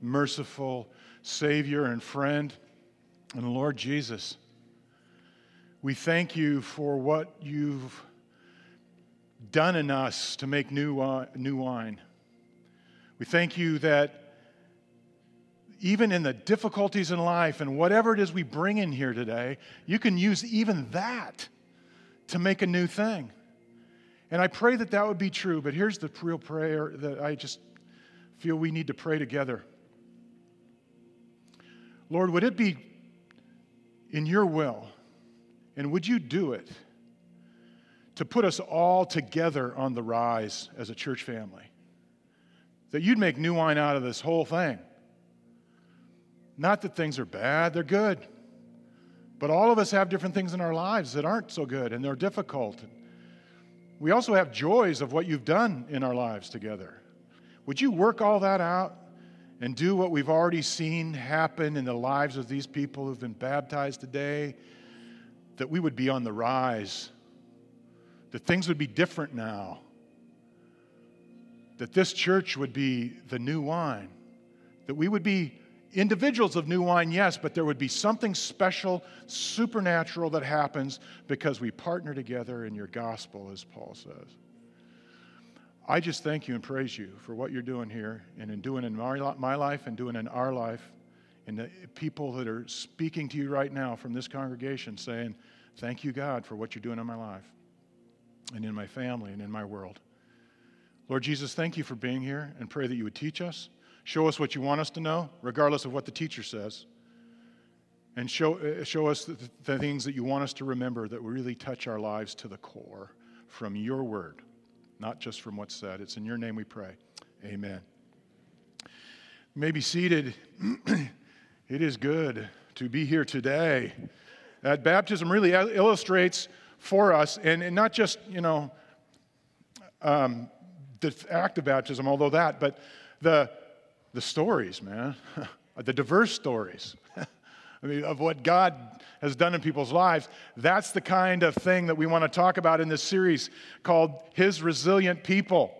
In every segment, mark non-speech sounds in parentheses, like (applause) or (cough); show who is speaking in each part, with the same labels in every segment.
Speaker 1: merciful Savior and friend, and Lord Jesus, we thank you for what you've done in us to make new, uh, new wine. We thank you that even in the difficulties in life and whatever it is we bring in here today, you can use even that to make a new thing. And I pray that that would be true, but here's the real prayer that I just feel we need to pray together. Lord, would it be in your will, and would you do it to put us all together on the rise as a church family? That you'd make new wine out of this whole thing. Not that things are bad, they're good. But all of us have different things in our lives that aren't so good and they're difficult. We also have joys of what you've done in our lives together. Would you work all that out and do what we've already seen happen in the lives of these people who've been baptized today, that we would be on the rise, that things would be different now, that this church would be the new wine, that we would be individuals of new wine, yes, but there would be something special, supernatural that happens because we partner together in your gospel, as Paul says. I just thank you and praise you for what you're doing here and in doing in my, my life and doing in our life. And the people that are speaking to you right now from this congregation saying, Thank you, God, for what you're doing in my life and in my family and in my world. Lord Jesus, thank you for being here and pray that you would teach us, show us what you want us to know, regardless of what the teacher says, and show, uh, show us the, the things that you want us to remember that really touch our lives to the core from your word not just from what's said. It's in your name we pray. Amen. You may be seated. (clears throat) it is good to be here today. That baptism really illustrates for us, and, and not just, you know, um, the act of baptism, although that, but the, the stories, man, (laughs) the diverse stories. I mean, of what God has done in people's lives. That's the kind of thing that we want to talk about in this series called His Resilient People.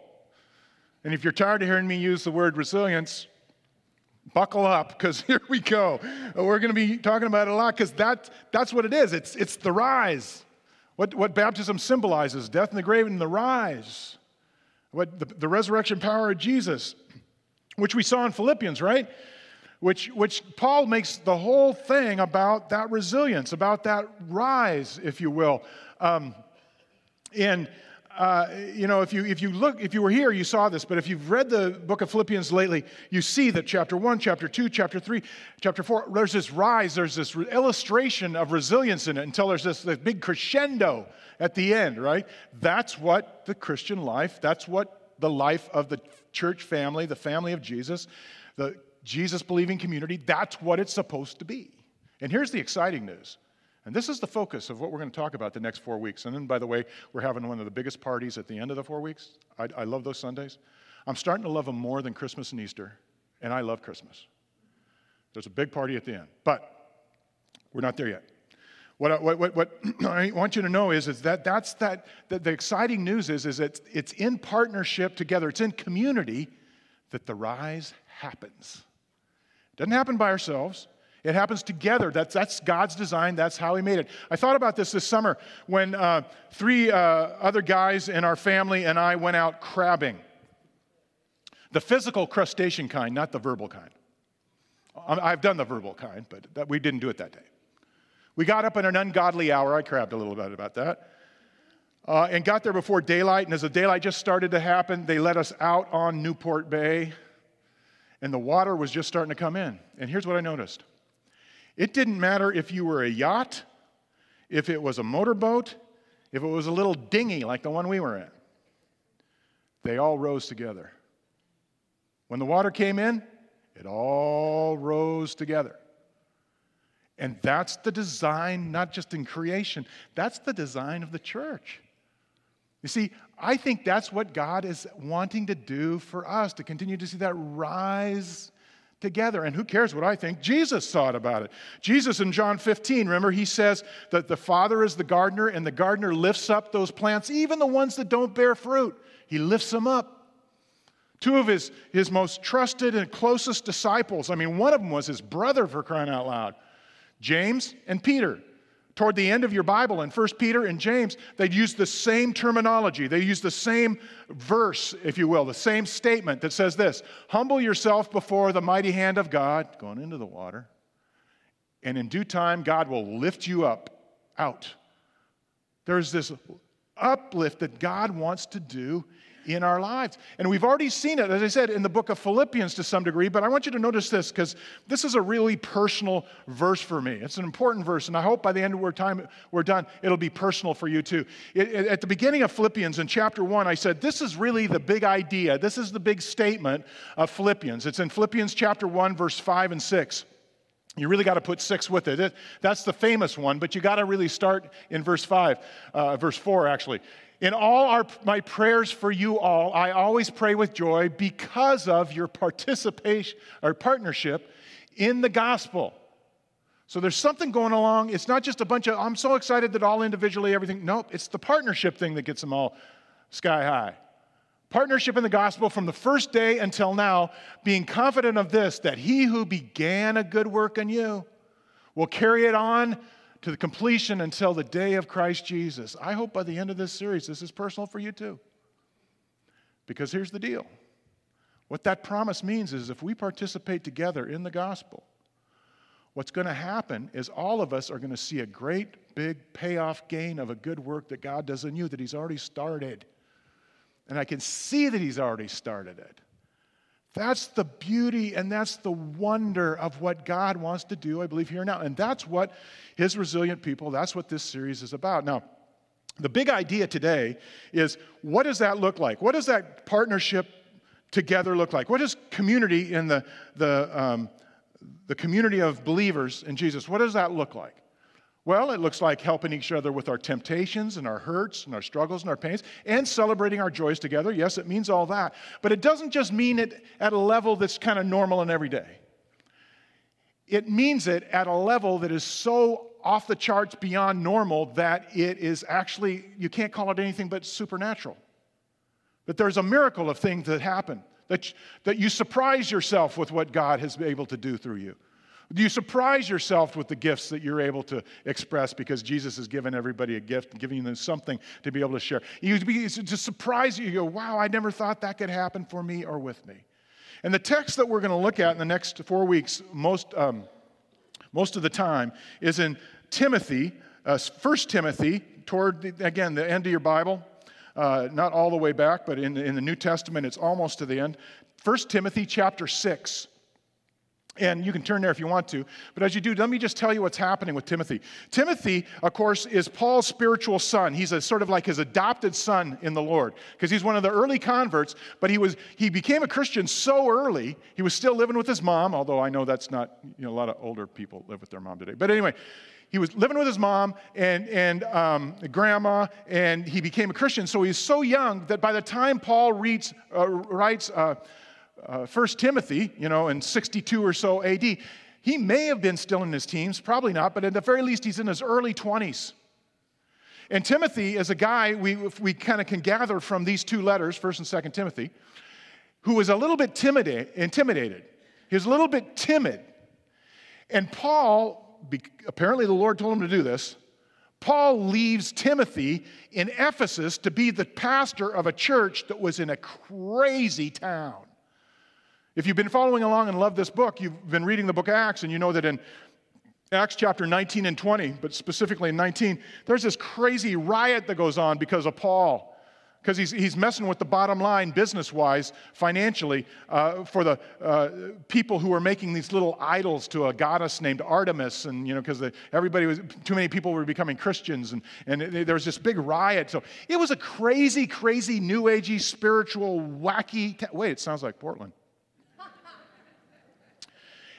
Speaker 1: And if you're tired of hearing me use the word resilience, buckle up because (laughs) here we go. We're going to be talking about it a lot because that, that's what it is it's, it's the rise. What, what baptism symbolizes death in the grave and the rise. What the, the resurrection power of Jesus, which we saw in Philippians, right? Which, which Paul makes the whole thing about that resilience, about that rise, if you will. Um, and uh, you know, if you, if you look, if you were here, you saw this, but if you've read the book of Philippians lately, you see that chapter one, chapter two, chapter three, chapter four, there's this rise, there's this illustration of resilience in it until there's this, this big crescendo at the end, right? That's what the Christian life, that's what the life of the church family, the family of Jesus, the Jesus believing community, that's what it's supposed to be. And here's the exciting news. And this is the focus of what we're going to talk about the next four weeks. And then, by the way, we're having one of the biggest parties at the end of the four weeks. I, I love those Sundays. I'm starting to love them more than Christmas and Easter, and I love Christmas. There's a big party at the end, but we're not there yet. What, what, what, what (clears throat) I want you to know is, is that that's that, that the exciting news is, is that it's in partnership together, it's in community that the rise happens. Doesn't happen by ourselves. It happens together. That's, that's God's design. That's how He made it. I thought about this this summer when uh, three uh, other guys in our family and I went out crabbing. The physical crustacean kind, not the verbal kind. I've done the verbal kind, but that, we didn't do it that day. We got up in an ungodly hour. I crabbed a little bit about that. Uh, and got there before daylight. And as the daylight just started to happen, they let us out on Newport Bay and the water was just starting to come in. And here's what I noticed it didn't matter if you were a yacht, if it was a motorboat, if it was a little dinghy like the one we were in, they all rose together. When the water came in, it all rose together. And that's the design, not just in creation, that's the design of the church. You see, I think that's what God is wanting to do for us to continue to see that rise together. And who cares what I think? Jesus thought about it. Jesus in John 15, remember, he says that the Father is the gardener and the gardener lifts up those plants, even the ones that don't bear fruit. He lifts them up Two of his, his most trusted and closest disciples. I mean, one of them was his brother for crying out loud James and Peter. Toward the end of your Bible, in 1 Peter and James, they use the same terminology. They use the same verse, if you will, the same statement that says this Humble yourself before the mighty hand of God, going into the water, and in due time, God will lift you up out. There's this uplift that God wants to do in our lives. And we've already seen it, as I said, in the book of Philippians to some degree, but I want you to notice this because this is a really personal verse for me. It's an important verse, and I hope by the end of our time we're done, it'll be personal for you too. It, it, at the beginning of Philippians in chapter one, I said, This is really the big idea. This is the big statement of Philippians. It's in Philippians chapter one, verse five and six. You really got to put six with it. That's the famous one, but you got to really start in verse five, uh, verse four, actually. In all our, my prayers for you all, I always pray with joy because of your participation or partnership in the gospel. So there's something going along. It's not just a bunch of, I'm so excited that all individually everything. Nope, it's the partnership thing that gets them all sky high. Partnership in the gospel from the first day until now, being confident of this, that he who began a good work in you will carry it on to the completion until the day of Christ Jesus. I hope by the end of this series, this is personal for you too. Because here's the deal what that promise means is if we participate together in the gospel, what's going to happen is all of us are going to see a great big payoff gain of a good work that God does in you that He's already started. And I can see that He's already started it. That's the beauty and that's the wonder of what God wants to do, I believe, here now. And that's what His resilient people, that's what this series is about. Now, the big idea today is what does that look like? What does that partnership together look like? What does community in the, the, um, the community of believers in Jesus, what does that look like? Well, it looks like helping each other with our temptations and our hurts and our struggles and our pains and celebrating our joys together. Yes, it means all that. But it doesn't just mean it at a level that's kind of normal and everyday. It means it at a level that is so off the charts beyond normal that it is actually, you can't call it anything but supernatural. That there's a miracle of things that happen, that, that you surprise yourself with what God has been able to do through you. Do you surprise yourself with the gifts that you're able to express because Jesus has given everybody a gift giving them something to be able to share? You be, to surprise you, you go, wow, I never thought that could happen for me or with me. And the text that we're going to look at in the next four weeks, most, um, most of the time, is in Timothy, uh, 1 Timothy, toward, the, again, the end of your Bible. Uh, not all the way back, but in, in the New Testament, it's almost to the end. 1 Timothy chapter 6. And you can turn there if you want to. But as you do, let me just tell you what's happening with Timothy. Timothy, of course, is Paul's spiritual son. He's a, sort of like his adopted son in the Lord because he's one of the early converts, but he, was, he became a Christian so early, he was still living with his mom, although I know that's not, you know, a lot of older people live with their mom today. But anyway, he was living with his mom and, and um, grandma, and he became a Christian. So he's so young that by the time Paul reads, uh, writes, uh, uh, 1 Timothy, you know, in 62 or so AD, he may have been still in his teens, probably not, but at the very least, he's in his early 20s. And Timothy is a guy we, we kind of can gather from these two letters, 1st and 2nd Timothy, who was a little bit timid, intimidated. He was a little bit timid. And Paul, apparently the Lord told him to do this, Paul leaves Timothy in Ephesus to be the pastor of a church that was in a crazy town. If you've been following along and love this book, you've been reading the book of Acts, and you know that in Acts chapter 19 and 20, but specifically in 19, there's this crazy riot that goes on because of Paul. Because he's, he's messing with the bottom line business wise, financially, uh, for the uh, people who are making these little idols to a goddess named Artemis. And, you know, because everybody was, too many people were becoming Christians. And, and it, there was this big riot. So it was a crazy, crazy, new agey, spiritual, wacky. wait, it sounds like Portland.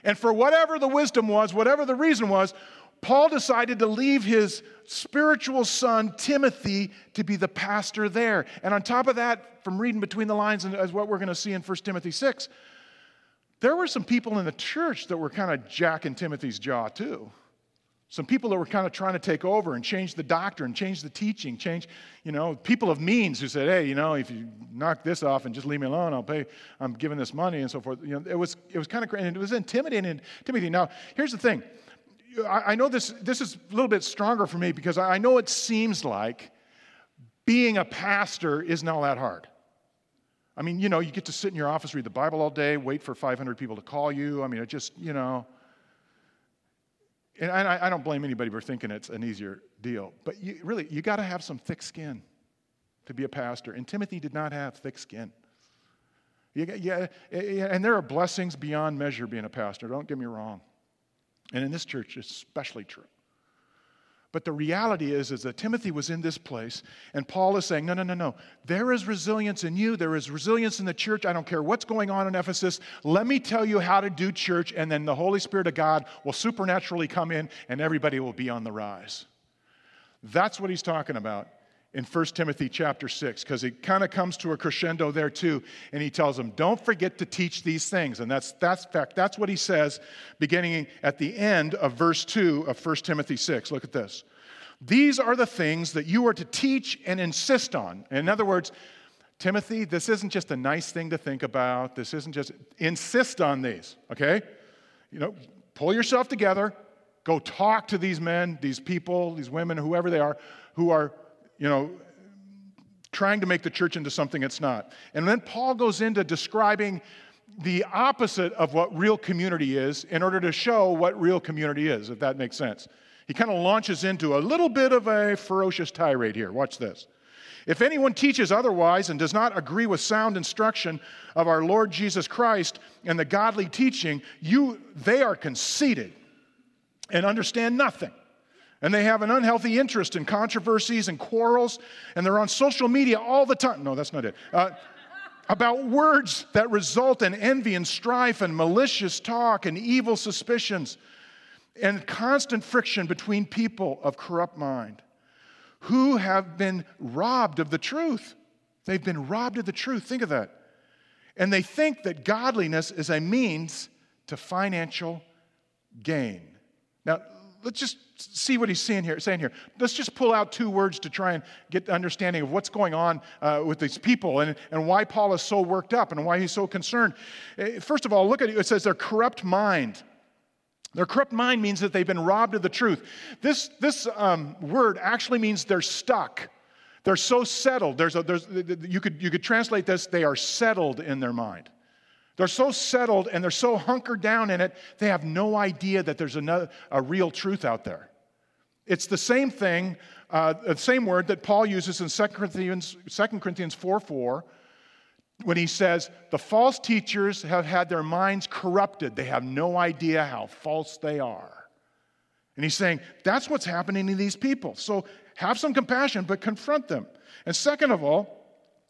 Speaker 1: And for whatever the wisdom was, whatever the reason was, Paul decided to leave his spiritual son, Timothy, to be the pastor there. And on top of that, from reading between the lines, and as what we're going to see in 1 Timothy 6, there were some people in the church that were kind of jacking Timothy's jaw too. Some people that were kind of trying to take over and change the doctrine, change the teaching, change, you know, people of means who said, hey, you know, if you knock this off and just leave me alone, I'll pay, I'm giving this money and so forth. You know, it was, it was kind of, and it was intimidating. Timothy. Now, here's the thing. I, I know this, this is a little bit stronger for me because I know it seems like being a pastor isn't all that hard. I mean, you know, you get to sit in your office, read the Bible all day, wait for 500 people to call you. I mean, it just, you know, and I, I don't blame anybody for thinking it's an easier deal, but you, really, you got to have some thick skin to be a pastor. And Timothy did not have thick skin. You, yeah, eh, eh, and there are blessings beyond measure being a pastor, don't get me wrong. And in this church, it's especially true. But the reality is, is that Timothy was in this place, and Paul is saying, No, no, no, no. There is resilience in you. There is resilience in the church. I don't care what's going on in Ephesus. Let me tell you how to do church, and then the Holy Spirit of God will supernaturally come in, and everybody will be on the rise. That's what he's talking about in 1 Timothy chapter 6 because he kind of comes to a crescendo there too and he tells them don't forget to teach these things and that's that's fact that's what he says beginning at the end of verse 2 of 1 Timothy 6 look at this. These are the things that you are to teach and insist on. In other words Timothy this isn't just a nice thing to think about. This isn't just insist on these okay? You know pull yourself together. Go talk to these men these people these women whoever they are who are you know, trying to make the church into something it's not. And then Paul goes into describing the opposite of what real community is in order to show what real community is, if that makes sense. He kind of launches into a little bit of a ferocious tirade here. Watch this. If anyone teaches otherwise and does not agree with sound instruction of our Lord Jesus Christ and the godly teaching, you they are conceited and understand nothing and they have an unhealthy interest in controversies and quarrels, and they're on social media all the time. No, that's not it. Uh, about words that result in envy and strife and malicious talk and evil suspicions and constant friction between people of corrupt mind who have been robbed of the truth. They've been robbed of the truth. Think of that. And they think that godliness is a means to financial gain. Now, let's just see what he's saying here, saying here. Let's just pull out two words to try and get the understanding of what's going on uh, with these people and, and why Paul is so worked up and why he's so concerned. Eh, first of all, look at it. It says their corrupt mind. Their corrupt mind means that they've been robbed of the truth. This, this um, word actually means they're stuck. They're so settled. There's a, there's, you, could, you could translate this, they are settled in their mind. They're so settled and they're so hunkered down in it, they have no idea that there's another, a real truth out there. It's the same thing, uh, the same word that Paul uses in 2 Corinthians, 2 Corinthians 4 4, when he says, The false teachers have had their minds corrupted. They have no idea how false they are. And he's saying, That's what's happening to these people. So have some compassion, but confront them. And second of all,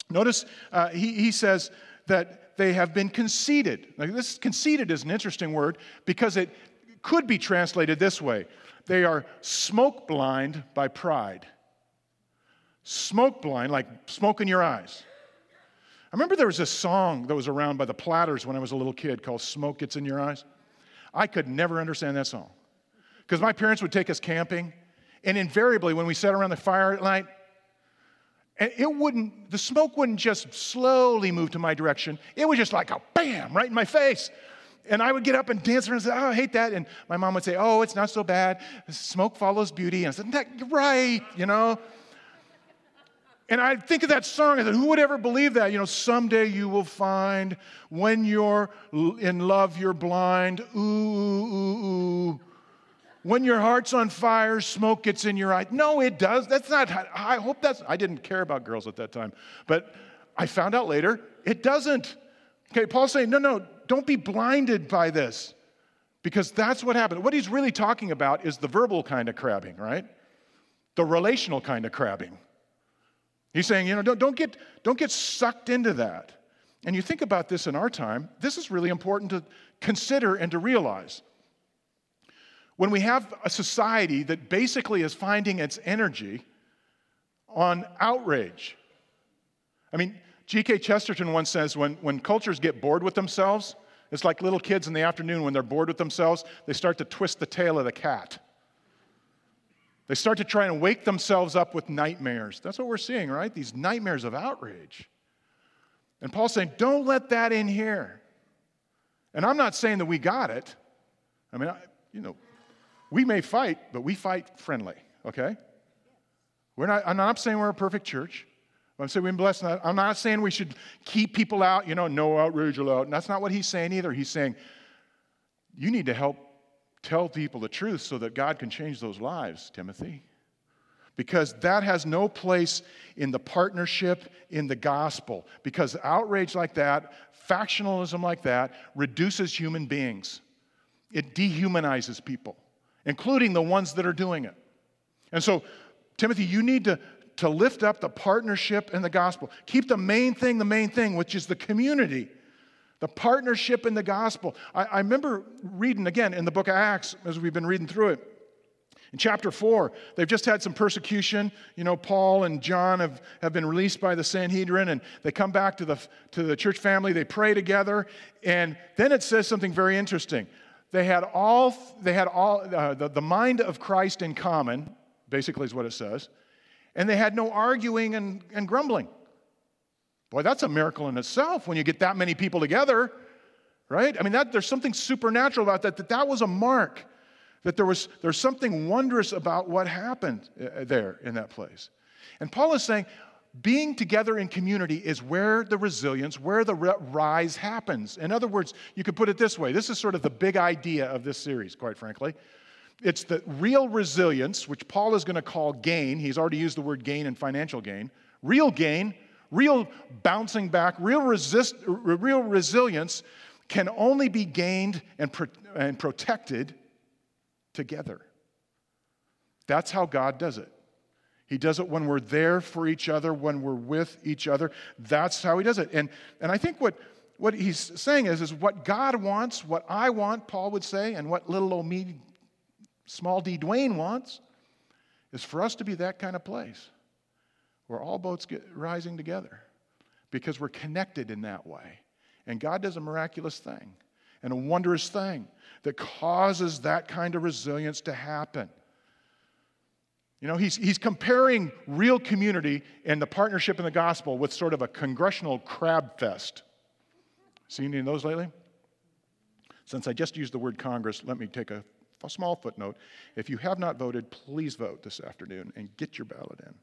Speaker 1: notice uh, he, he says that they have been conceited. Now, this conceited is an interesting word because it could be translated this way they are smoke blind by pride. Smoke blind, like smoke in your eyes. I remember there was a song that was around by the Platters when I was a little kid called Smoke Gets in Your Eyes. I could never understand that song because my parents would take us camping, and invariably, when we sat around the fire at night, and it wouldn't, the smoke wouldn't just slowly move to my direction. It was just like a bam right in my face. And I would get up and dance around and say, Oh, I hate that. And my mom would say, Oh, it's not so bad. Smoke follows beauty. And I said, You're right, you know. And I think of that song. I said, Who would ever believe that? You know, someday you will find when you're in love, you're blind. Ooh, ooh, ooh, ooh. When your heart's on fire, smoke gets in your eye. No, it does. That's not, I hope that's, I didn't care about girls at that time. But I found out later, it doesn't. Okay, Paul's saying, no, no, don't be blinded by this because that's what happened. What he's really talking about is the verbal kind of crabbing, right? The relational kind of crabbing. He's saying, you know, don't, don't, get, don't get sucked into that. And you think about this in our time, this is really important to consider and to realize. When we have a society that basically is finding its energy on outrage. I mean, G.K. Chesterton once says when, when cultures get bored with themselves, it's like little kids in the afternoon when they're bored with themselves, they start to twist the tail of the cat. They start to try and wake themselves up with nightmares. That's what we're seeing, right? These nightmares of outrage. And Paul's saying, don't let that in here. And I'm not saying that we got it. I mean, I, you know, we may fight, but we fight friendly, okay? We're not, I'm not saying we're a perfect church. I'm saying we're blessed. I'm not saying we should keep people out, you know, no outrage allowed. That's not what he's saying either. He's saying you need to help tell people the truth so that God can change those lives, Timothy. Because that has no place in the partnership in the gospel. Because outrage like that, factionalism like that, reduces human beings. It dehumanizes people, including the ones that are doing it. And so, Timothy, you need to, to lift up the partnership in the gospel. Keep the main thing the main thing, which is the community the partnership in the gospel. I, I, remember reading again in the book of Acts as we've been reading through it. In chapter 4, they've just had some persecution. You know, Paul and John have, have been released by the Sanhedrin, and they come back to the, to the church family. They pray together. And then it says something very interesting. They had all, they had all uh, the, the mind of Christ in common, basically, is what it says. And they had no arguing and, and grumbling. Boy, that's a miracle in itself when you get that many people together, right? I mean, that, there's something supernatural about that, that that was a mark, that there was there's something wondrous about what happened uh, there in that place. And Paul is saying, being together in community is where the resilience, where the rise happens. In other words, you could put it this way this is sort of the big idea of this series, quite frankly. It's the real resilience, which Paul is going to call gain. He's already used the word gain and financial gain. Real gain real bouncing back, real, resist, real resilience can only be gained and, pro- and protected together. That's how God does it. He does it when we're there for each other, when we're with each other. That's how he does it. And, and I think what, what he's saying is, is what God wants, what I want, Paul would say, and what little old me, small d Dwayne wants, is for us to be that kind of place where all boats get rising together because we're connected in that way. And God does a miraculous thing and a wondrous thing that causes that kind of resilience to happen. You know, he's, he's comparing real community and the partnership in the gospel with sort of a congressional crab fest. Seen any of those lately? Since I just used the word Congress, let me take a, a small footnote. If you have not voted, please vote this afternoon and get your ballot in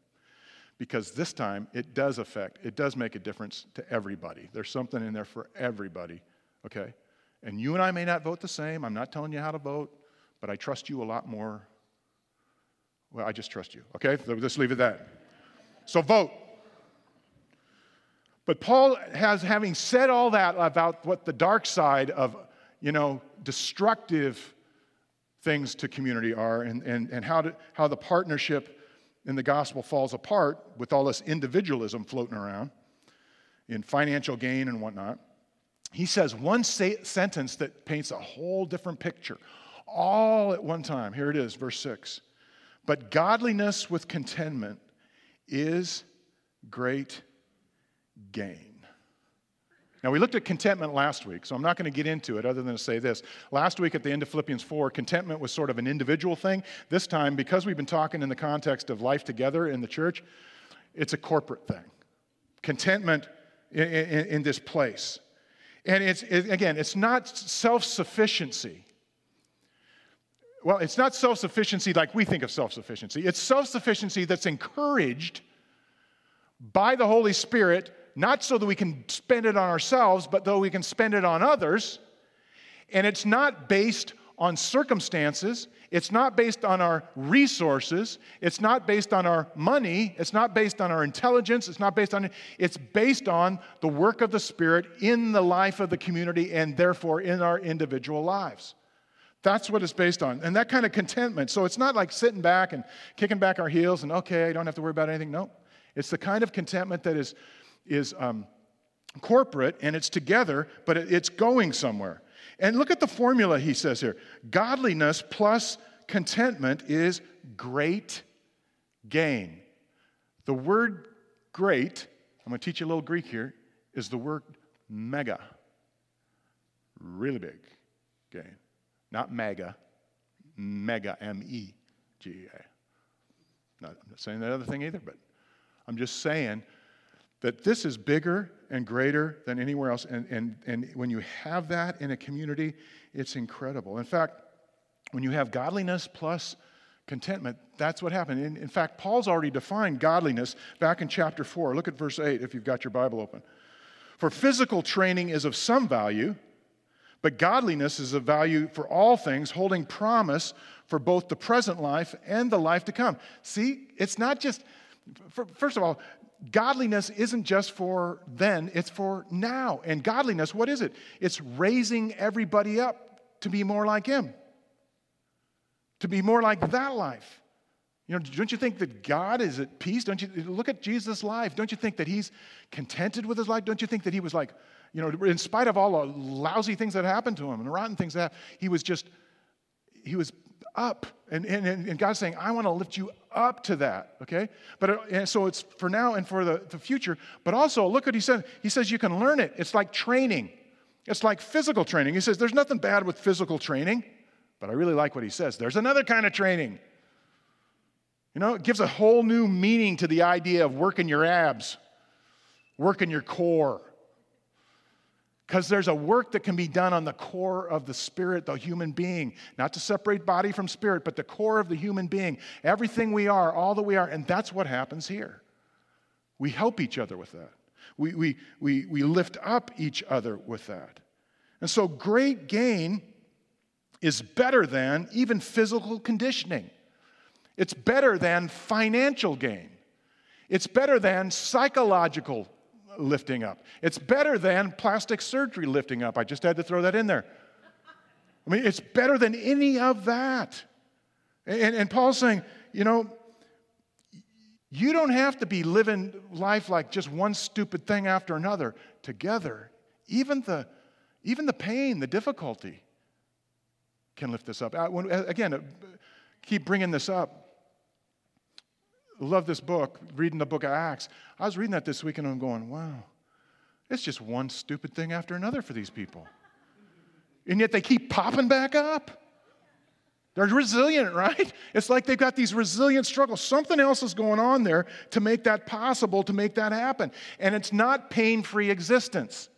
Speaker 1: because this time it does affect, it does make a difference to everybody. There's something in there for everybody, okay? And you and I may not vote the same. I'm not telling you how to vote, but I trust you a lot more. Well, I just trust you, okay? So just leave it at that. So vote. But Paul has, having said all that about what the dark side of, you know, destructive things to community are and, and, and how, to, how the partnership in the gospel falls apart with all this individualism floating around in financial gain and whatnot. He says one sentence that paints a whole different picture, all at one time. Here it is, verse 6. But godliness with contentment is great gain. Now, we looked at contentment last week, so I'm not going to get into it other than to say this. Last week at the end of Philippians 4, contentment was sort of an individual thing. This time, because we've been talking in the context of life together in the church, it's a corporate thing. Contentment in, in, in this place. And it's, it, again, it's not self sufficiency. Well, it's not self sufficiency like we think of self sufficiency. It's self sufficiency that's encouraged by the Holy Spirit not so that we can spend it on ourselves, but though we can spend it on others. And it's not based on circumstances. It's not based on our resources. It's not based on our money. It's not based on our intelligence. It's not based on, it's based on the work of the Spirit in the life of the community and therefore in our individual lives. That's what it's based on. And that kind of contentment. So it's not like sitting back and kicking back our heels and, okay, I don't have to worry about anything. No. It's the kind of contentment that is is um, corporate and it's together, but it's going somewhere. And look at the formula he says here godliness plus contentment is great gain. The word great, I'm going to teach you a little Greek here, is the word mega. Really big gain. Not mega, mega, M E G A. I'm not saying that other thing either, but I'm just saying that this is bigger and greater than anywhere else. And, and, and when you have that in a community, it's incredible. In fact, when you have godliness plus contentment, that's what happened. In, in fact, Paul's already defined godliness back in chapter 4. Look at verse 8 if you've got your Bible open. For physical training is of some value, but godliness is of value for all things, holding promise for both the present life and the life to come. See, it's not just, first of all, godliness isn't just for then, it's for now. And godliness, what is it? It's raising everybody up to be more like Him, to be more like that life. You know, don't you think that God is at peace? Don't you look at Jesus' life? Don't you think that he's contented with his life? Don't you think that he was like, you know, in spite of all the lousy things that happened to him and the rotten things that he was just, he was up. And, and, and God's saying, I want to lift you up to that, okay? But uh, and so it's for now and for the, the future. But also, look what he said. He says you can learn it. It's like training, it's like physical training. He says there's nothing bad with physical training, but I really like what he says. There's another kind of training. You know, it gives a whole new meaning to the idea of working your abs, working your core. Because there's a work that can be done on the core of the spirit, the human being, not to separate body from spirit, but the core of the human being. Everything we are, all that we are, and that's what happens here. We help each other with that. We, we, we, we lift up each other with that. And so, great gain is better than even physical conditioning. It's better than financial gain. It's better than psychological lifting up. It's better than plastic surgery lifting up. I just had to throw that in there. I mean, it's better than any of that. And, and Paul's saying, you know, you don't have to be living life like just one stupid thing after another. Together, even the, even the pain, the difficulty can lift this up. Uh, when, uh, again, uh, keep bringing this up love this book, reading the book of Acts. I was reading that this week and I'm going, wow, it's just one stupid thing after another for these people. And yet they keep popping back up. They're resilient, right? It's like they've got these resilient struggles. Something else is going on there to make that possible, to make that happen. And it's not pain free existence.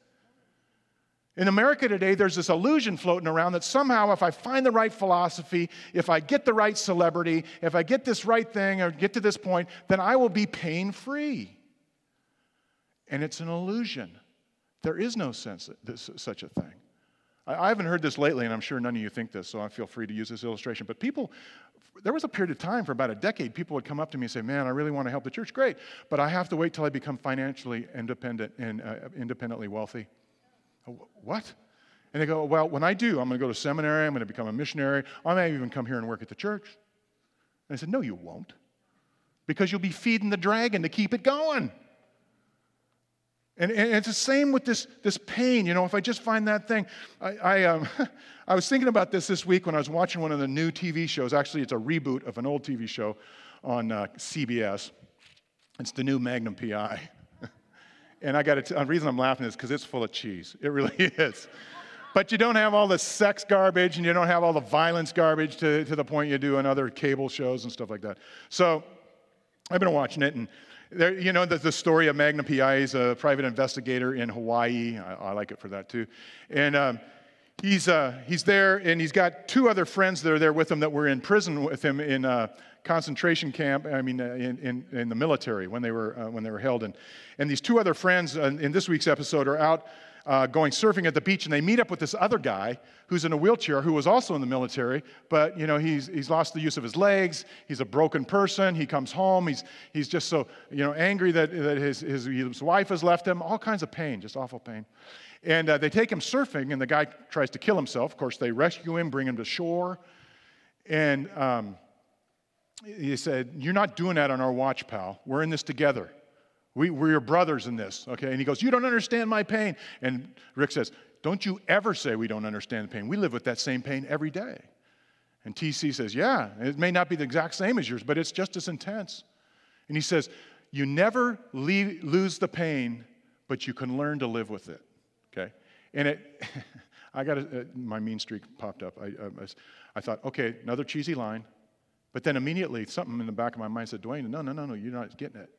Speaker 1: In America today, there's this illusion floating around that somehow, if I find the right philosophy, if I get the right celebrity, if I get this right thing or get to this point, then I will be pain free. And it's an illusion. There is no sense this, such a thing. I, I haven't heard this lately, and I'm sure none of you think this, so I feel free to use this illustration. But people, there was a period of time for about a decade, people would come up to me and say, Man, I really want to help the church. Great, but I have to wait till I become financially independent and uh, independently wealthy. What? And they go, Well, when I do, I'm going to go to seminary, I'm going to become a missionary, I may even come here and work at the church. And I said, No, you won't. Because you'll be feeding the dragon to keep it going. And, and it's the same with this, this pain. You know, if I just find that thing, I, I, um, (laughs) I was thinking about this this week when I was watching one of the new TV shows. Actually, it's a reboot of an old TV show on uh, CBS. It's the new Magnum PI. And I got to, the reason I'm laughing is because it's full of cheese. It really (laughs) is. But you don't have all the sex garbage and you don't have all the violence garbage to, to the point you do in other cable shows and stuff like that. So I've been watching it, and there, you know the, the story of Magnum PI. He's a private investigator in Hawaii. I, I like it for that too. And um, he's, uh, he's there, and he's got two other friends that are there with him that were in prison with him in a concentration camp, I mean, uh, in, in, in, the military when they were, uh, when they were held. And, and these two other friends uh, in this week's episode are out uh, going surfing at the beach, and they meet up with this other guy who's in a wheelchair who was also in the military, but, you know, he's, he's lost the use of his legs. He's a broken person. He comes home. He's, he's just so, you know, angry that, that his, his, his wife has left him. All kinds of pain, just awful pain. And uh, they take him surfing, and the guy tries to kill himself. Of course, they rescue him, bring him to shore. And um, he said, You're not doing that on our watch, pal. We're in this together. We, we're your brothers in this, okay? And he goes, You don't understand my pain. And Rick says, Don't you ever say we don't understand the pain. We live with that same pain every day. And TC says, Yeah, it may not be the exact same as yours, but it's just as intense. And he says, You never leave, lose the pain, but you can learn to live with it, okay? And it, (laughs) I got a, uh, my mean streak popped up. I, I, I thought, okay, another cheesy line. But then immediately, something in the back of my mind said, Dwayne, no, no, no, no, you're not getting it.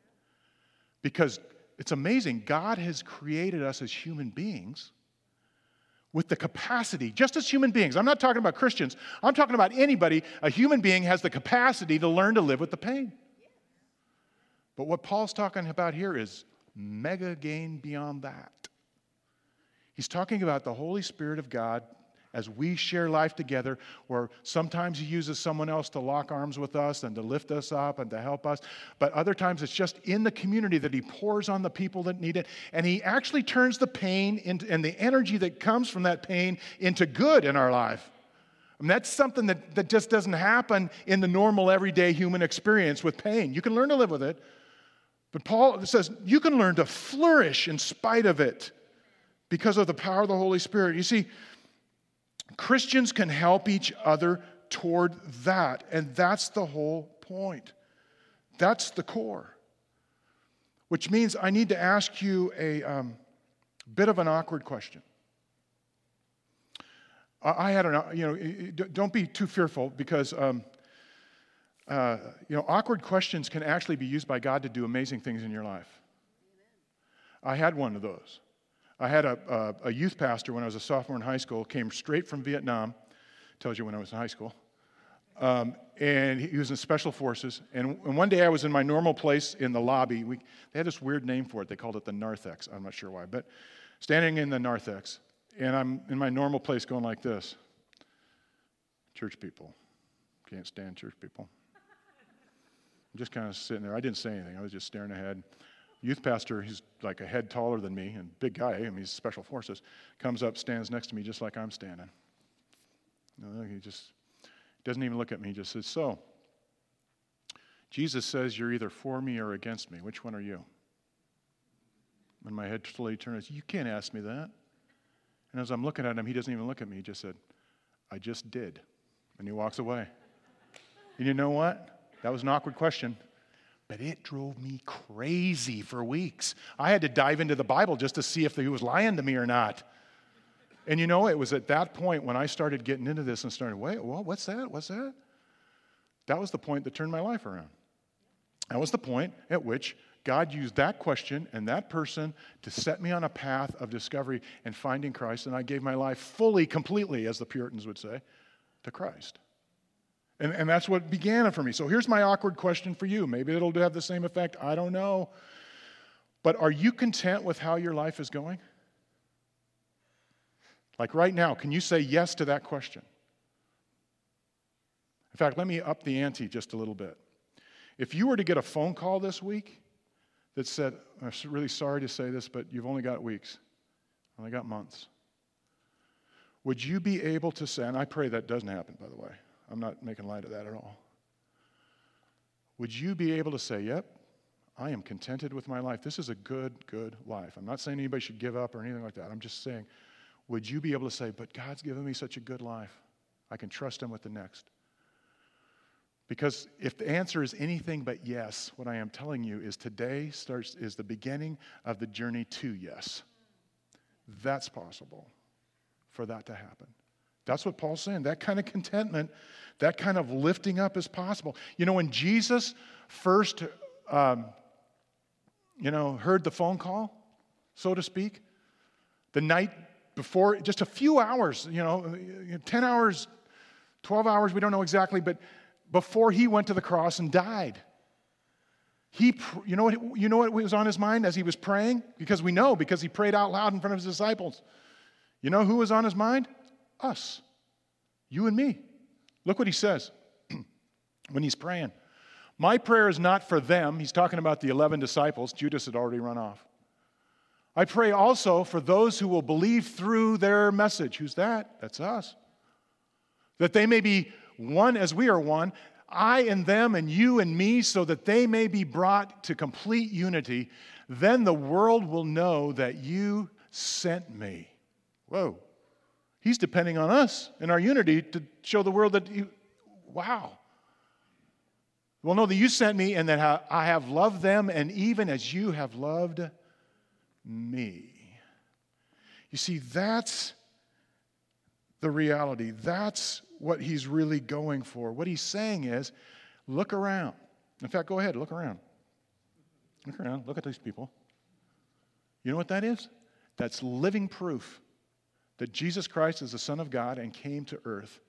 Speaker 1: Because it's amazing. God has created us as human beings with the capacity, just as human beings. I'm not talking about Christians, I'm talking about anybody. A human being has the capacity to learn to live with the pain. But what Paul's talking about here is mega gain beyond that. He's talking about the Holy Spirit of God as we share life together, where sometimes He uses someone else to lock arms with us and to lift us up and to help us, but other times it's just in the community that He pours on the people that need it. And He actually turns the pain into, and the energy that comes from that pain into good in our life. I mean, that's something that, that just doesn't happen in the normal, everyday human experience with pain. You can learn to live with it, but Paul says you can learn to flourish in spite of it because of the power of the Holy Spirit. You see, Christians can help each other toward that, and that's the whole point. That's the core. Which means I need to ask you a um, bit of an awkward question. I had an, you know, don't be too fearful because, um, uh, you know, awkward questions can actually be used by God to do amazing things in your life. I had one of those. I had a, a, a, youth pastor when I was a sophomore in high school, came straight from Vietnam, tells you when I was in high school. Um, and he was in special forces. And, and, one day I was in my normal place in the lobby. We, they had this weird name for it. They called it the narthex. I'm not sure why, but standing in the narthex, and I'm in my normal place going like this Church people. Can't stand church people. I'm just kind of sitting there. I didn't say anything, I was just staring ahead youth pastor, he's like a head taller than me and big guy, I mean, he's special forces, comes up, stands next to me just like I'm standing. he just doesn't even look at me, he just says, So, Jesus says you're either for me or against me. Which one are you? And my head slowly turns, You can't ask me that. And as I'm looking at him, he doesn't even look at me. He just said, I just did. And he walks away. And you know what? That was an awkward question. But it drove me crazy for weeks. I had to dive into the Bible just to see if he was lying to me or not. And you know, it was at that point when I started getting into this and started, wait, well, what's that? What's that? That was the point that turned my life around. That was the point at which God used that question and that person to set me on a path of discovery and finding Christ. And I gave my life fully, completely, as the Puritans would say, to Christ. And, and that's what began it for me. So here's my awkward question for you. Maybe it'll have the same effect. I don't know. But are you content with how your life is going? Like right now, can you say yes to that question? In fact, let me up the ante just a little bit. If you were to get a phone call this week that said, I'm really sorry to say this, but you've only got weeks, only got months, would you be able to say, and I pray that doesn't happen, by the way, I'm not making light of that at all. Would you be able to say, Yep, I am contented with my life? This is a good, good life. I'm not saying anybody should give up or anything like that. I'm just saying, would you be able to say, But God's given me such a good life? I can trust Him with the next. Because if the answer is anything but yes, what I am telling you is today starts is the beginning of the journey to yes. That's possible for that to happen. That's what Paul's saying. That kind of contentment, that kind of lifting up is possible. You know, when Jesus first, um, you know, heard the phone call, so to speak, the night before, just a few hours, you know, 10 hours, 12 hours, we don't know exactly, but before he went to the cross and died. He, you know what, you know what was on his mind as he was praying? Because we know, because he prayed out loud in front of his disciples. You know who was on his mind? Us. You and me. Look what he says (clears throat) when he's praying. My prayer is not for them. He's talking about the 11 disciples. Judas had already run off. I pray also for those who will believe through their message. Who's that? That's us. That they may be one as we are one, I and them and you and me, so that they may be brought to complete unity. Then the world will know that you sent me. Whoa. He's depending on us and our unity to show the world that, he, wow. Well, know that you sent me and that I have loved them, and even as you have loved me. You see, that's the reality. That's what he's really going for. What he's saying is, Look around. In fact, go ahead, look around. Look around, look at these people. You know what that is? That's living proof that Jesus Christ is the Son of God and came to earth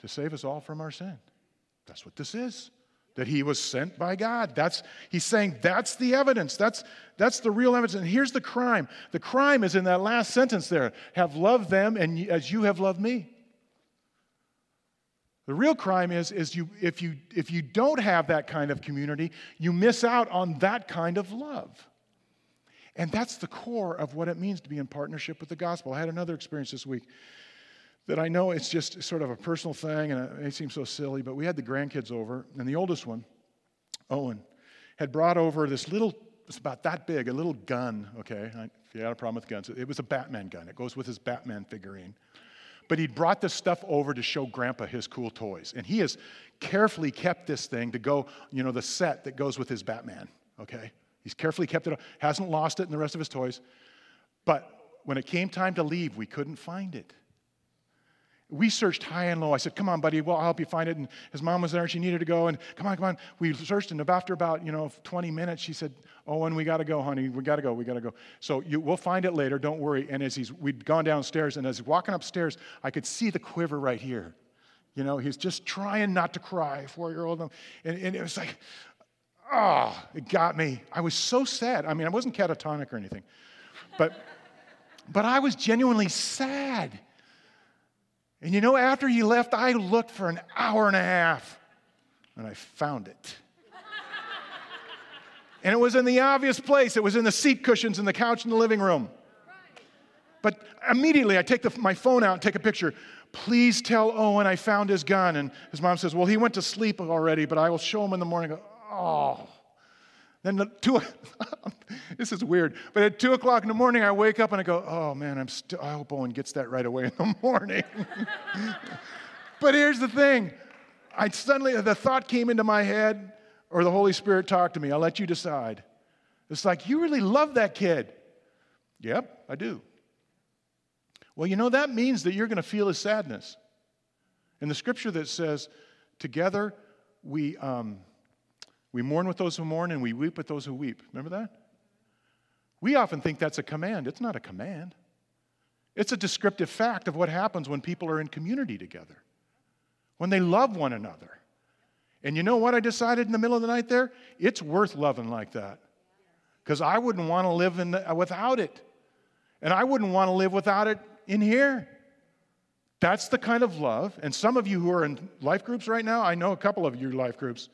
Speaker 1: to save us all from our sin. That's what this is. That he was sent by God. That's he's saying that's the evidence. That's that's the real evidence. And here's the crime. The crime is in that last sentence there. Have loved them and as you have loved me. The real crime is, is you, if, you, if you don't have that kind of community, you miss out on that kind of love. And that's the core of what it means to be in partnership with the gospel. I had another experience this week that I know it's just sort of a personal thing and it may seem so silly, but we had the grandkids over, and the oldest one, Owen, had brought over this little, it's about that big, a little gun, okay? If you had a problem with guns, it was a Batman gun. It goes with his Batman figurine. But he'd brought this stuff over to show Grandpa his cool toys. And he has carefully kept this thing to go, you know, the set that goes with his Batman, okay? He's carefully kept it, up, hasn't lost it in the rest of his toys. But when it came time to leave, we couldn't find it. We searched high and low. I said, Come on, buddy, well, I'll help you find it. And his mom was there and she needed to go. And come on, come on. We searched, and after about, you know, 20 minutes, she said, Owen, we got to go, honey. We got to go. We got to go. So you, we'll find it later. Don't worry. And as he's, we'd gone downstairs, and as he's walking upstairs, I could see the quiver right here. You know, he's just trying not to cry, four year old. And, and it was like, oh, it got me. I was so sad. I mean, I wasn't catatonic or anything, but, but I was genuinely sad. And you know, after he left, I looked for an hour and a half and I found it. and it was in the obvious place, it was in the seat cushions in the couch in the living room. But immediately I take the, my phone out and take a picture. Please tell Owen I found his gun. And his mom says, Well, he went to sleep already, but I will show him in the morning. Oh. Then the two, (laughs) this is weird, but at two o'clock in the morning, I wake up and I go, oh man, I'm still, I hope Owen gets that right away in the (laughs) morning. (laughs) but here's the thing. I suddenly, the thought came into my head, or the Holy Spirit talked to me. I'll let you decide. It's like, you really love that kid. Yep, I do. Well, you know, that means that you're going to feel his sadness. In the scripture that says, together we, um, we mourn with those who mourn and we weep with those who weep. Remember that? We often think that's a command. It's not a command, it's a descriptive fact of what happens when people are in community together, when they love one another. And you know what I decided in the middle of the night there? It's worth loving like that. Because I wouldn't want to live the, without it. And I wouldn't want to live without it in here. That's the kind of love. And some of you who are in life groups right now, I know a couple of your life groups.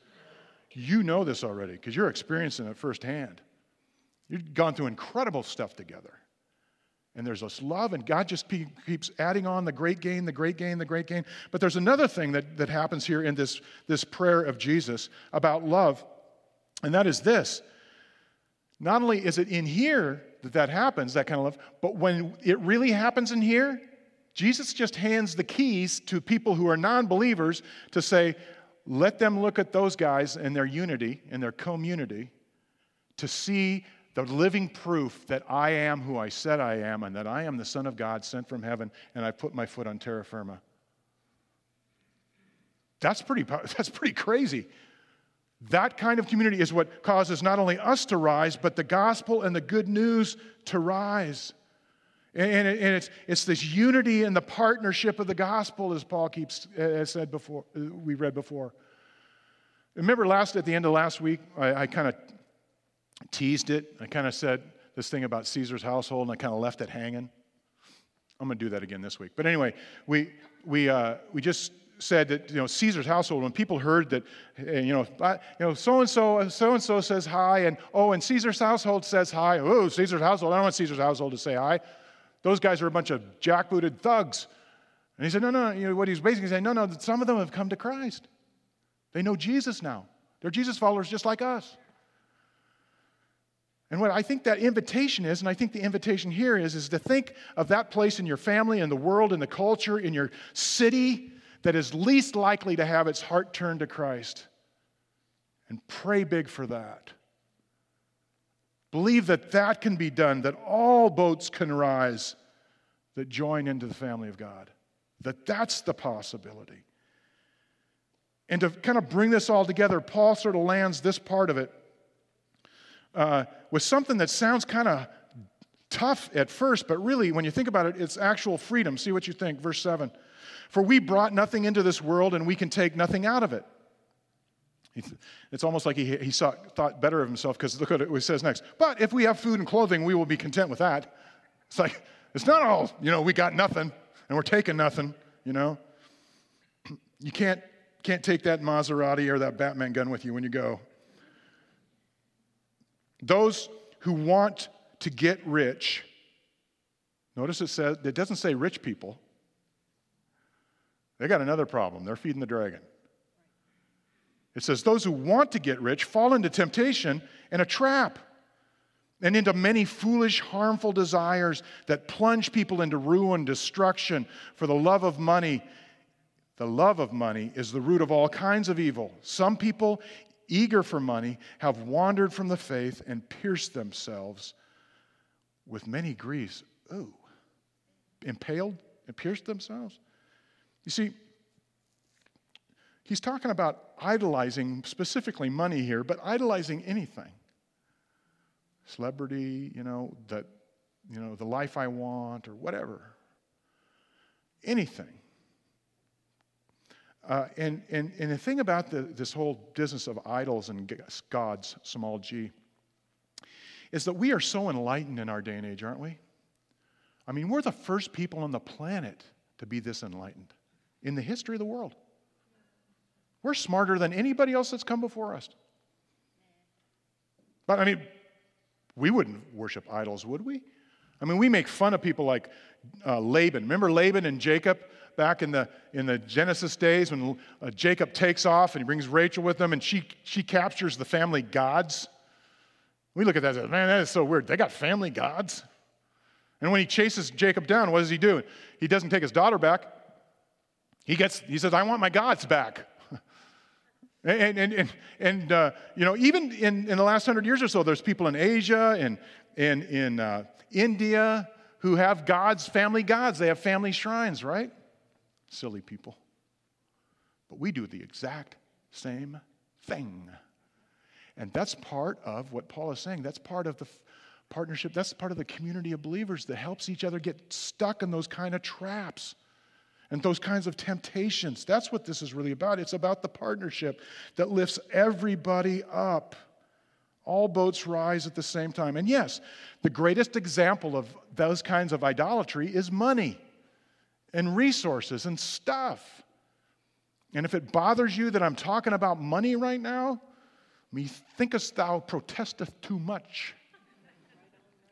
Speaker 1: You know this already because you're experiencing it firsthand. You've gone through incredible stuff together. And there's this love, and God just keeps adding on the great gain, the great gain, the great gain. But there's another thing that, that happens here in this, this prayer of Jesus about love, and that is this. Not only is it in here that that happens, that kind of love, but when it really happens in here, Jesus just hands the keys to people who are non believers to say, let them look at those guys and their unity and their community to see the living proof that I am who I said I am and that I am the Son of God sent from heaven and I put my foot on terra firma. That's pretty, (laughs) that's pretty crazy. That kind of community is what causes not only us to rise, but the gospel and the good news to rise. And, it's, it's this unity and the partnership of the gospel, as Paul keeps has said before, we read before. Remember last at the end of last week, I, I kind of teased it. I kind of said this thing about Caesar's household, and I kind of left it hanging. I'm going to do that again this week. But anyway, we we uh, we just said that you know Caesar's household. When people heard that, eh, you know, you know, so and so, so and so says hi, and oh, and Caesar's household says hi. Oh, Caesar's household. I don't want Caesar's household to say hi. Those guys are a bunch of jackbooted thugs. And he said, no, no, you know, what he's basically saying, no, no, some of them have come to Christ. They know Jesus now. They're Jesus followers just like us. And what I think that invitation is, and I think the invitation here is, is to think of that place in your family, in the world, in the culture, in your city that is least likely to have its heart turned to Christ. And pray big for that. Believe that that can be done, that all boats can rise that join into the family of God. That that's the possibility. And to kind of bring this all together, Paul sort of lands this part of it uh, with something that sounds kind of tough at first, but really, when you think about it, it's actual freedom. See what you think. Verse 7 For we brought nothing into this world, and we can take nothing out of it. It's almost like he, he saw, thought better of himself because look what it says next. But if we have food and clothing, we will be content with that. It's like, it's not all, you know, we got nothing and we're taking nothing, you know. (clears throat) You can't, can't take that Maserati or that Batman gun with you when you go. Those who want to get rich, notice it says, it doesn't say rich people. They got another problem. They're feeding the dragon. It says, Those who want to get rich fall into temptation and a trap and into many foolish, harmful desires that plunge people into ruin, destruction for the love of money. The love of money is the root of all kinds of evil. Some people, eager for money, have wandered from the faith and pierced themselves with many griefs. Ooh, impaled and pierced themselves? You see, he's talking about idolizing specifically money here, but idolizing anything celebrity, you know, that, you know, the life I want or whatever. Anything. Uh, and, and, and the thing about the, this whole business of idols and gods, small g, is that we are so enlightened in our day and age, aren't we? I mean, we're the first people on the planet to be this enlightened in the history of the world. We're smarter than anybody else that's come before us. But I mean, we wouldn't worship idols, would we? I mean, we make fun of people like uh, Laban. Remember Laban and Jacob back in the, in the Genesis days when uh, Jacob takes off and he brings Rachel with him and she, she captures the family gods? We look at that and say, man, that is so weird. They got family gods? And when he chases Jacob down, what does he do? He doesn't take his daughter back. He, gets, he says, I want my gods back. And, and, and, and uh, you know, even in, in the last hundred years or so, there's people in Asia and, and in uh, India who have gods, family gods. They have family shrines, right? Silly people. But we do the exact same thing. And that's part of what Paul is saying. That's part of the partnership. That's part of the community of believers that helps each other get stuck in those kind of traps and those kinds of temptations. That's what this is really about. It's about the partnership that lifts everybody up. All boats rise at the same time. And yes, the greatest example of those kinds of idolatry is money and resources and stuff. And if it bothers you that I'm talking about money right now, methinkest thou protesteth too much.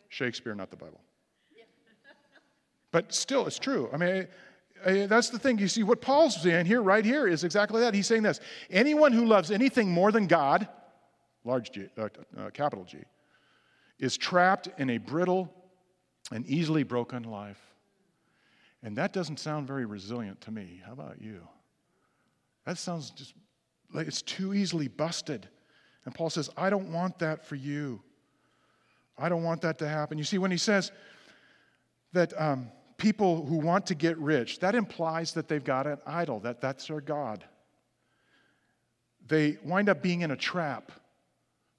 Speaker 1: Shakespeare, not the Bible. But still, it's true. I mean, that's the thing. You see, what Paul's saying here, right here, is exactly that. He's saying this anyone who loves anything more than God, large G, uh, uh, capital G, is trapped in a brittle and easily broken life. And that doesn't sound very resilient to me. How about you? That sounds just like it's too easily busted. And Paul says, I don't want that for you. I don't want that to happen. You see, when he says that, um, people who want to get rich, that implies that they've got an idol, that that's their God. They wind up being in a trap.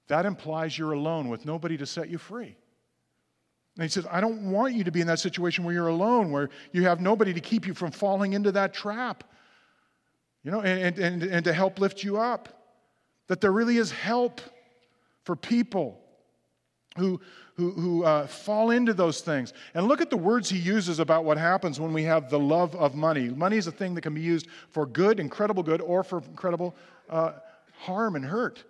Speaker 1: That implies you're alone with nobody to set you free. And he says, I don't want you to be in that situation where you're alone, where you have nobody to keep you from falling into that trap, you know, and, and, and to help lift you up. That there really is help for people who, who, who uh, fall into those things. And look at the words he uses about what happens when we have the love of money. Money is a thing that can be used for good, incredible good, or for incredible uh, harm and hurt.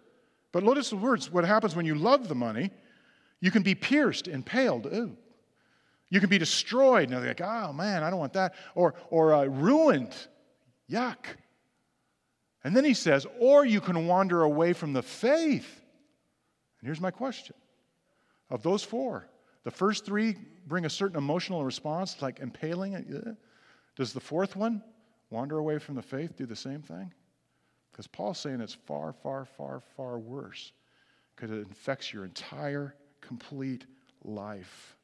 Speaker 1: But notice the words what happens when you love the money, you can be pierced, impaled. Ooh. You can be destroyed. Now they're like, oh man, I don't want that. Or, or uh, ruined. Yuck. And then he says, or you can wander away from the faith. And here's my question of those four. The first three bring a certain emotional response, like impaling. Does the fourth one, wander away from the faith, do the same thing? Because Paul's saying it's far, far, far, far worse because it infects your entire, complete life.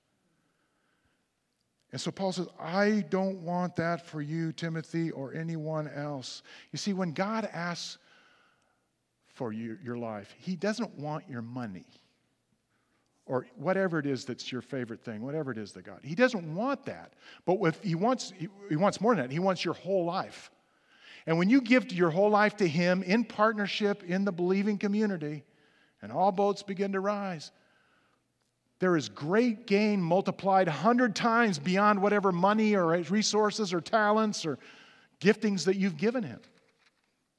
Speaker 1: And so Paul says, I don't want that for you, Timothy, or anyone else. You see, when God asks for you, your life, He doesn't want your money or whatever it is that's your favorite thing, whatever it is that God. He doesn't want that. But if he wants, he, wants more than that. He wants your whole life. And when you give your whole life to Him in partnership in the believing community, and all boats begin to rise, there is great gain multiplied a hundred times beyond whatever money or resources or talents or giftings that you've given him.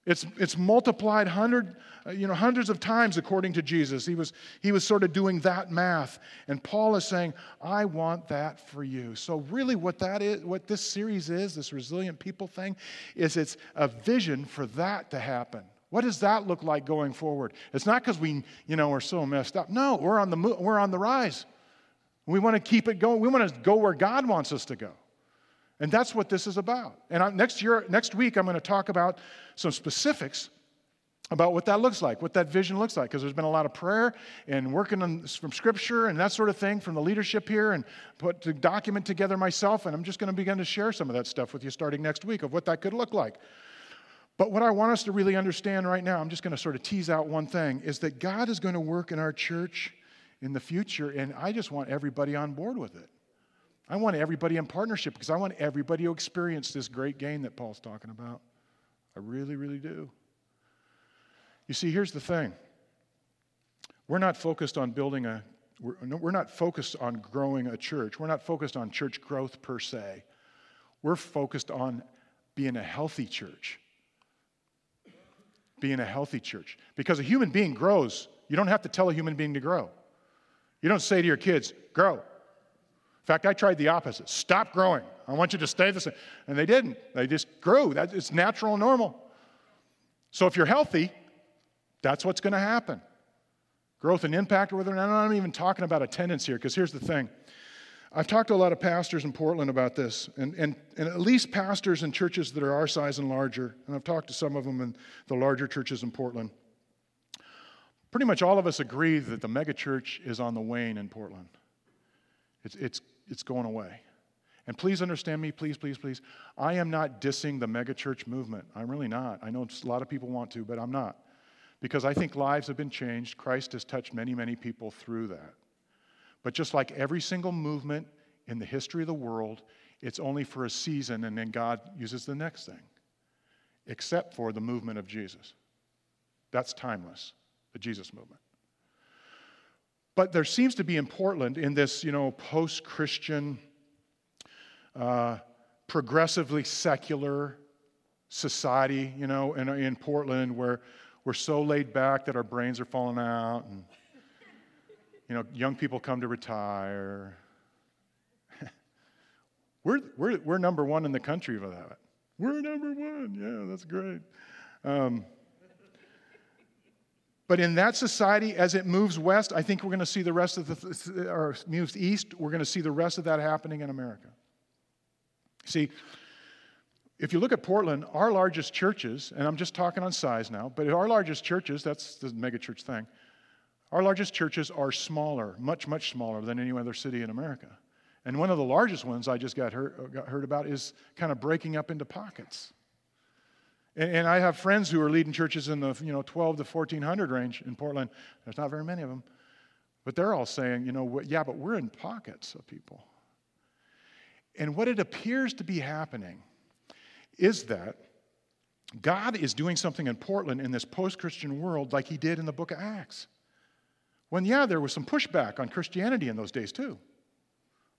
Speaker 1: It's, it's multiplied hundred, uh, you know, hundreds of times according to Jesus. He was, he was sort of doing that math. And Paul is saying, I want that for you. So really what that is, what this series is, this resilient people thing, is it's a vision for that to happen. What does that look like going forward? It's not because we, you know, we're so messed up. No, we're on the we're on the rise. We want to keep it going. We want to go where God wants us to go. And that's what this is about. And I, next year, next week, I'm going to talk about some specifics about what that looks like, what that vision looks like, because there's been a lot of prayer and working on, from Scripture and that sort of thing from the leadership here, and put to document together myself. And I'm just going to begin to share some of that stuff with you starting next week of what that could look like. But what I want us to really understand right now, I'm just going to sort of tease out one thing, is that God is going to work in our church in the future, and I just want everybody on board with it. I want everybody in partnership because I want everybody to experience this great gain that Paul's talking about. I really, really do. You see, here's the thing we're not focused on building a, we're, we're not focused on growing a church. We're not focused on church growth per se. We're focused on being a healthy church being a healthy church. Because a human being grows. You don't have to tell a human being to grow. You don't say to your kids, grow. In fact, I tried the opposite stop growing. I want you to stay the same. And they didn't. They just grew. That, it's natural and normal. So if you're healthy, that's what's going to happen. Growth and impact, whether or not I'm not even talking about attendance here, because here's the thing I've talked to a lot of pastors in Portland about this, and, and, and at least pastors in churches that are our size and larger, and I've talked to some of them in the larger churches in Portland. Pretty much all of us agree that the megachurch is on the wane in Portland. It's, it's, it's going away. And please understand me, please, please, please. I am not dissing the megachurch movement. I'm really not. I know a lot of people want to, but I'm not. Because I think lives have been changed. Christ has touched many, many people through that. But just like every single movement in the history of the world, it's only for a season and then God uses the next thing, except for the movement of Jesus. That's timeless, the Jesus movement. But there seems to be in Portland, in this, you know, post Christian, uh, progressively secular society, you know, in, in Portland where we're so laid back that our brains are falling out and you know, young people come to retire. (laughs) we're, we're, we're number one in the country for that. We're number one. Yeah, that's great. Um, but in that society, as it moves west, I think we're going to see the rest of the, or moves east, we're going to see the rest of that happening in America. See, if you look at Portland, our largest churches, and I'm just talking on size now, but our largest churches, that's the megachurch thing, our largest churches are smaller, much, much smaller than any other city in America. And one of the largest ones I just got heard, got heard about is kind of breaking up into pockets. And, and, I have friends who are leading churches in the you know 12 to 1400 range in Portland. There's not very many of them, but they're all saying, you know, yeah, but we're in pockets of people. And what it appears to be happening is that God is doing something in Portland in this post-Christian world, like He did in the Book of Acts. When, yeah, there was some pushback on Christianity in those days too.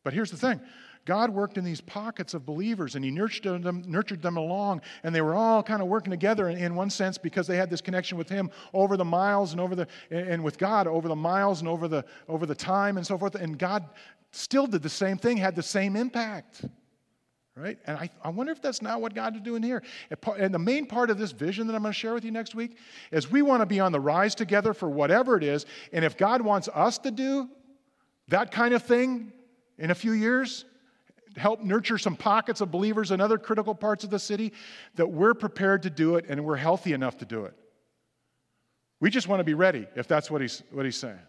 Speaker 1: But here's the thing God worked in these pockets of believers and He nurtured them, nurtured them along, and they were all kind of working together in, in one sense because they had this connection with Him over the miles and over the and with God over the miles and over the over the time and so forth. And God still did the same thing, had the same impact right? And I, I wonder if that's not what God is doing here. And the main part of this vision that I'm going to share with you next week is we want to be on the rise together for whatever it is. And if God wants us to do that kind of thing in a few years, help nurture some pockets of believers in other critical parts of the city, that we're prepared to do it and we're healthy enough to do it. We just want to be ready if that's what he's, what he's saying.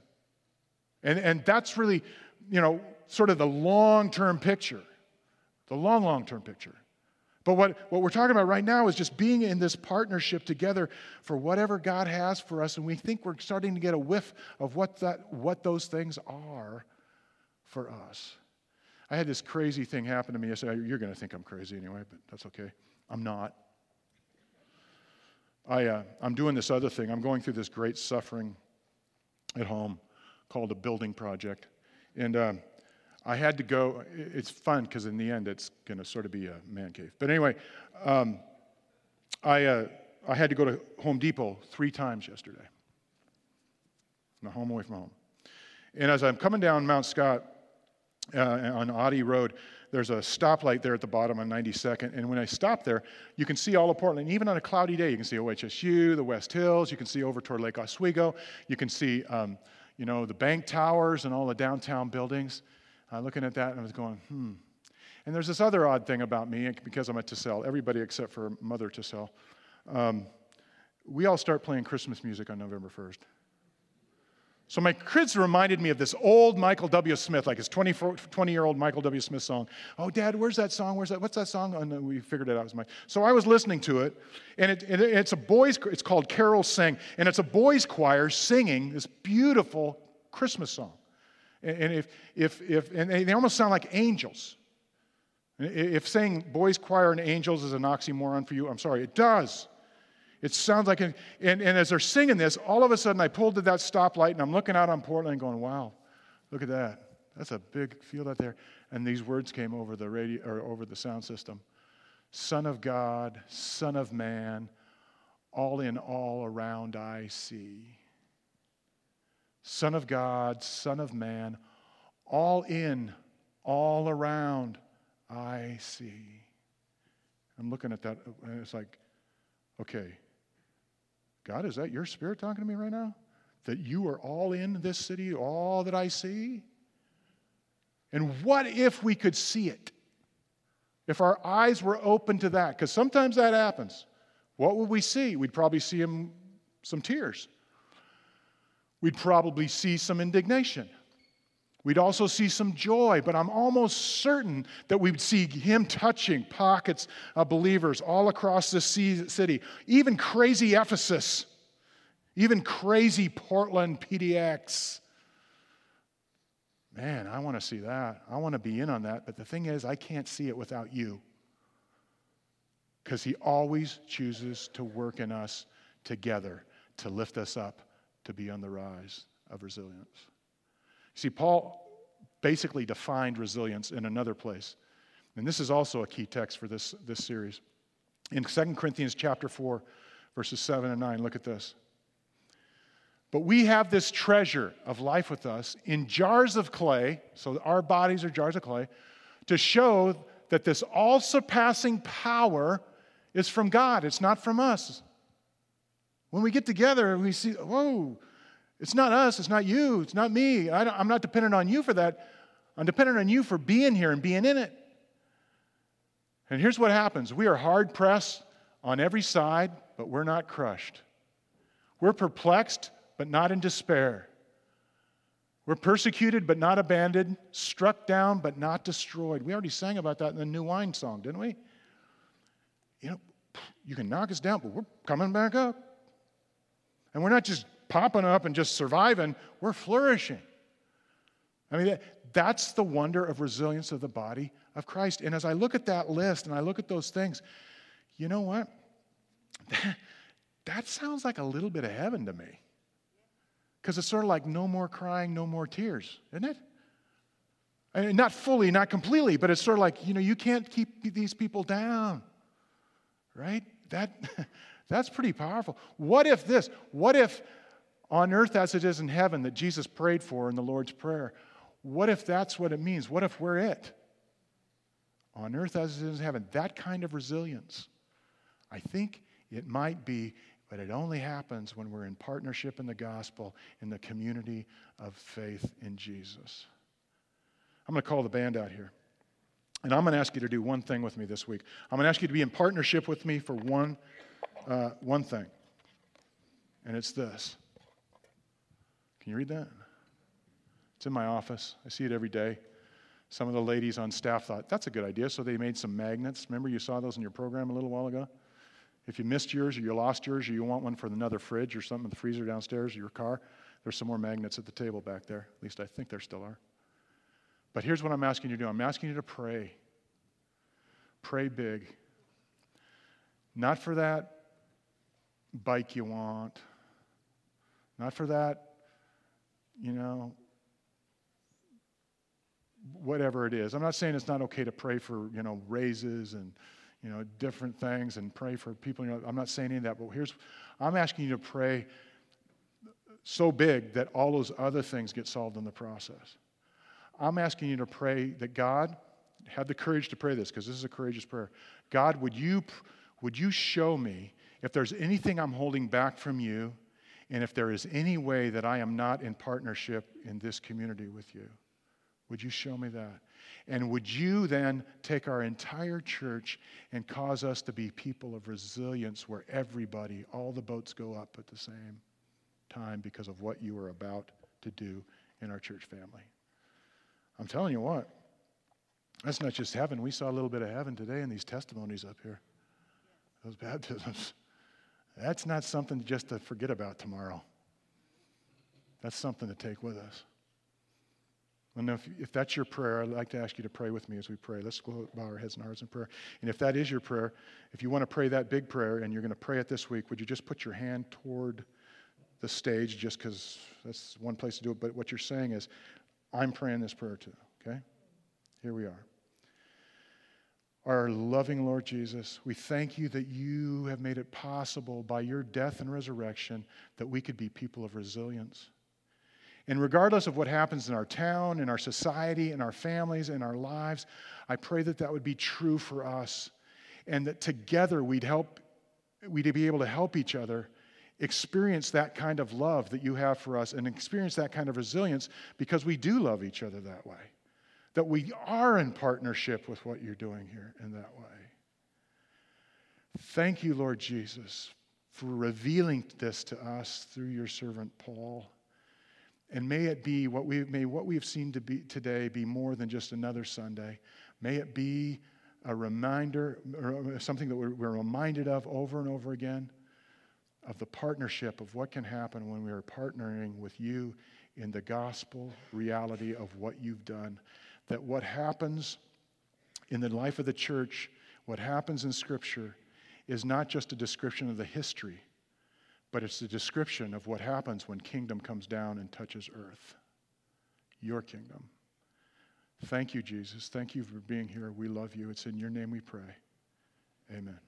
Speaker 1: And, and that's really, you know, sort of the long term picture. the long, long term picture. But what, what we're talking about right now is just being in this partnership together for whatever God has for us, and we think we're starting to get a whiff of what, that, what those things are for us. I had this crazy thing happen to me I said, You're going to think I'm crazy anyway, but that's okay. I'm not. I, uh, I'm doing this other thing. I'm going through this great suffering at home called a building project. And um, I had to go. It's fun because in the end, it's going to sort of be a man cave. But anyway, um, I, uh, I had to go to Home Depot three times yesterday. I'm home away from home. And as I'm coming down Mount Scott uh, on Otty Road, there's a stoplight there at the bottom on 92nd. And when I stop there, you can see all of Portland. Even on a cloudy day, you can see OHSU, the West Hills. You can see over toward Lake Oswego. You can see, um, you know, the bank towers and all the downtown buildings. Looking at that, and I was going, hmm. And there's this other odd thing about me because I'm a Tassel. Everybody except for Mother Tassel. Um, we all start playing Christmas music on November 1st. So my kids reminded me of this old Michael W. Smith, like his 20, 20 year old Michael W. Smith song. Oh, Dad, where's that song? Where's that? What's that song? And oh, we figured it out. It was my. So I was listening to it, and it, it, it's a boys. It's called Carol Sing, and it's a boys' choir singing this beautiful Christmas song. And if, if, if, and they almost sound like angels. If saying boys' choir and angels is an oxymoron for you, I'm sorry, it does. It sounds like, an, and, and as they're singing this, all of a sudden I pulled to that stoplight and I'm looking out on Portland going, wow, look at that. That's a big field out there. And these words came over the radio or over the sound system. Son of God, Son of Man, all in all around I see. Son of God, Son of Man, all in, all around I see. I'm looking at that, and it's like, okay, God, is that your spirit talking to me right now? That you are all in this city, all that I see? And what if we could see it? If our eyes were open to that, because sometimes that happens, what would we see? We'd probably see him, some tears. We'd probably see some indignation. We'd also see some joy, but I'm almost certain that we'd see him touching pockets of believers all across the city, even crazy Ephesus, even crazy Portland PDX. Man, I want to see that. I want to be in on that. But the thing is, I can't see it without you. Because he always chooses to work in us together to lift us up to be on the rise of resilience. See, Paul basically defined resilience in another place. And this is also a key text for this, this series. In 2 Corinthians chapter 4, verses 7 and 9, look at this. But we have this treasure of life with us in jars of clay, so our bodies are jars of clay, to show that this all surpassing power is from God, it's not from us. When we get together, we see, whoa, it's not us, it's not you, it's not me. I am not dependent on you for that. I'm dependent on you for being here and being in it. And here's what happens we are hard pressed on every side, but we're not crushed. We're perplexed, but not in despair. We're persecuted, but not abandoned, struck down, but not destroyed. We already sang about that in the New Wine song, didn't we? You know, you can knock us down, but we're coming back up. And we're not just popping up and just surviving, we're flourishing. I mean, that, that's the wonder of resilience of the body of Christ. And as I look at that list and I look at those things, you know what? That, (laughs) that sounds like a little bit of heaven to me. Because it's sort of like no more crying, no more tears, isn't it? I mean, not fully, not completely, but it's sort of like, you know, you can't keep these people down, right? That, (laughs) that's pretty powerful. What if this? What if on earth as it is in heaven that Jesus prayed for in the Lord's Prayer. What if that's what it means? What if we're it? On earth as it is in heaven, that kind of resilience. I think it might be, but it only happens when we're in partnership in the gospel, in the community of faith in Jesus. I'm going to call the band out here. And I'm going to ask you to do one thing with me this week. I'm going to ask you to be in partnership with me for one, uh, one thing. And it's this can you read that? It's in my office. I see it every day. Some of the ladies on staff thought, that's a good idea. So they made some magnets. Remember, you saw those in your program a little while ago? If you missed yours or you lost yours or you want one for another fridge or something in the freezer downstairs or your car, there's some more magnets at the table back there. At least I think there still are. But here's what I'm asking you to do I'm asking you to pray. Pray big. Not for that bike you want, not for that, you know, whatever it is. I'm not saying it's not okay to pray for, you know, raises and, you know, different things and pray for people. You know, I'm not saying any of that, but here's, I'm asking you to pray so big that all those other things get solved in the process. I'm asking you to pray that God, have the courage to pray this because this is a courageous prayer. God, would you, would you show me if there's anything I'm holding back from you and if there is any way that I am not in partnership in this community with you? Would you show me that? And would you then take our entire church and cause us to be people of resilience where everybody, all the boats go up at the same time because of what you are about to do in our church family? I'm telling you what, that's not just heaven. We saw a little bit of heaven today in these testimonies up here, those baptisms. That's not something just to forget about tomorrow. That's something to take with us. And if, if that's your prayer, I'd like to ask you to pray with me as we pray. Let's go bow our heads and hearts in prayer. And if that is your prayer, if you want to pray that big prayer and you're going to pray it this week, would you just put your hand toward the stage just because that's one place to do it? But what you're saying is, I'm praying this prayer too, okay? Here we are. Our loving Lord Jesus, we thank you that you have made it possible by your death and resurrection that we could be people of resilience. And regardless of what happens in our town, in our society, in our families, in our lives, I pray that that would be true for us and that together we'd help, we'd be able to help each other experience that kind of love that you have for us and experience that kind of resilience because we do love each other that way. That we are in partnership with what you're doing here in that way. Thank you, Lord Jesus, for revealing this to us through your servant Paul. And may it be what we may what we have seen to be today be more than just another Sunday. May it be a reminder, or uh, something that we're, we're reminded of over and over again, of the partnership of what can happen when we are partnering with you in the gospel reality of what you've done. That what happens in the life of the church, what happens in Scripture, is not just a description of the history but it's a description of what happens when kingdom comes down and touches earth. Your kingdom. Thank you, Jesus. Thank you for being here. We love you. It's in your name we pray. Amen.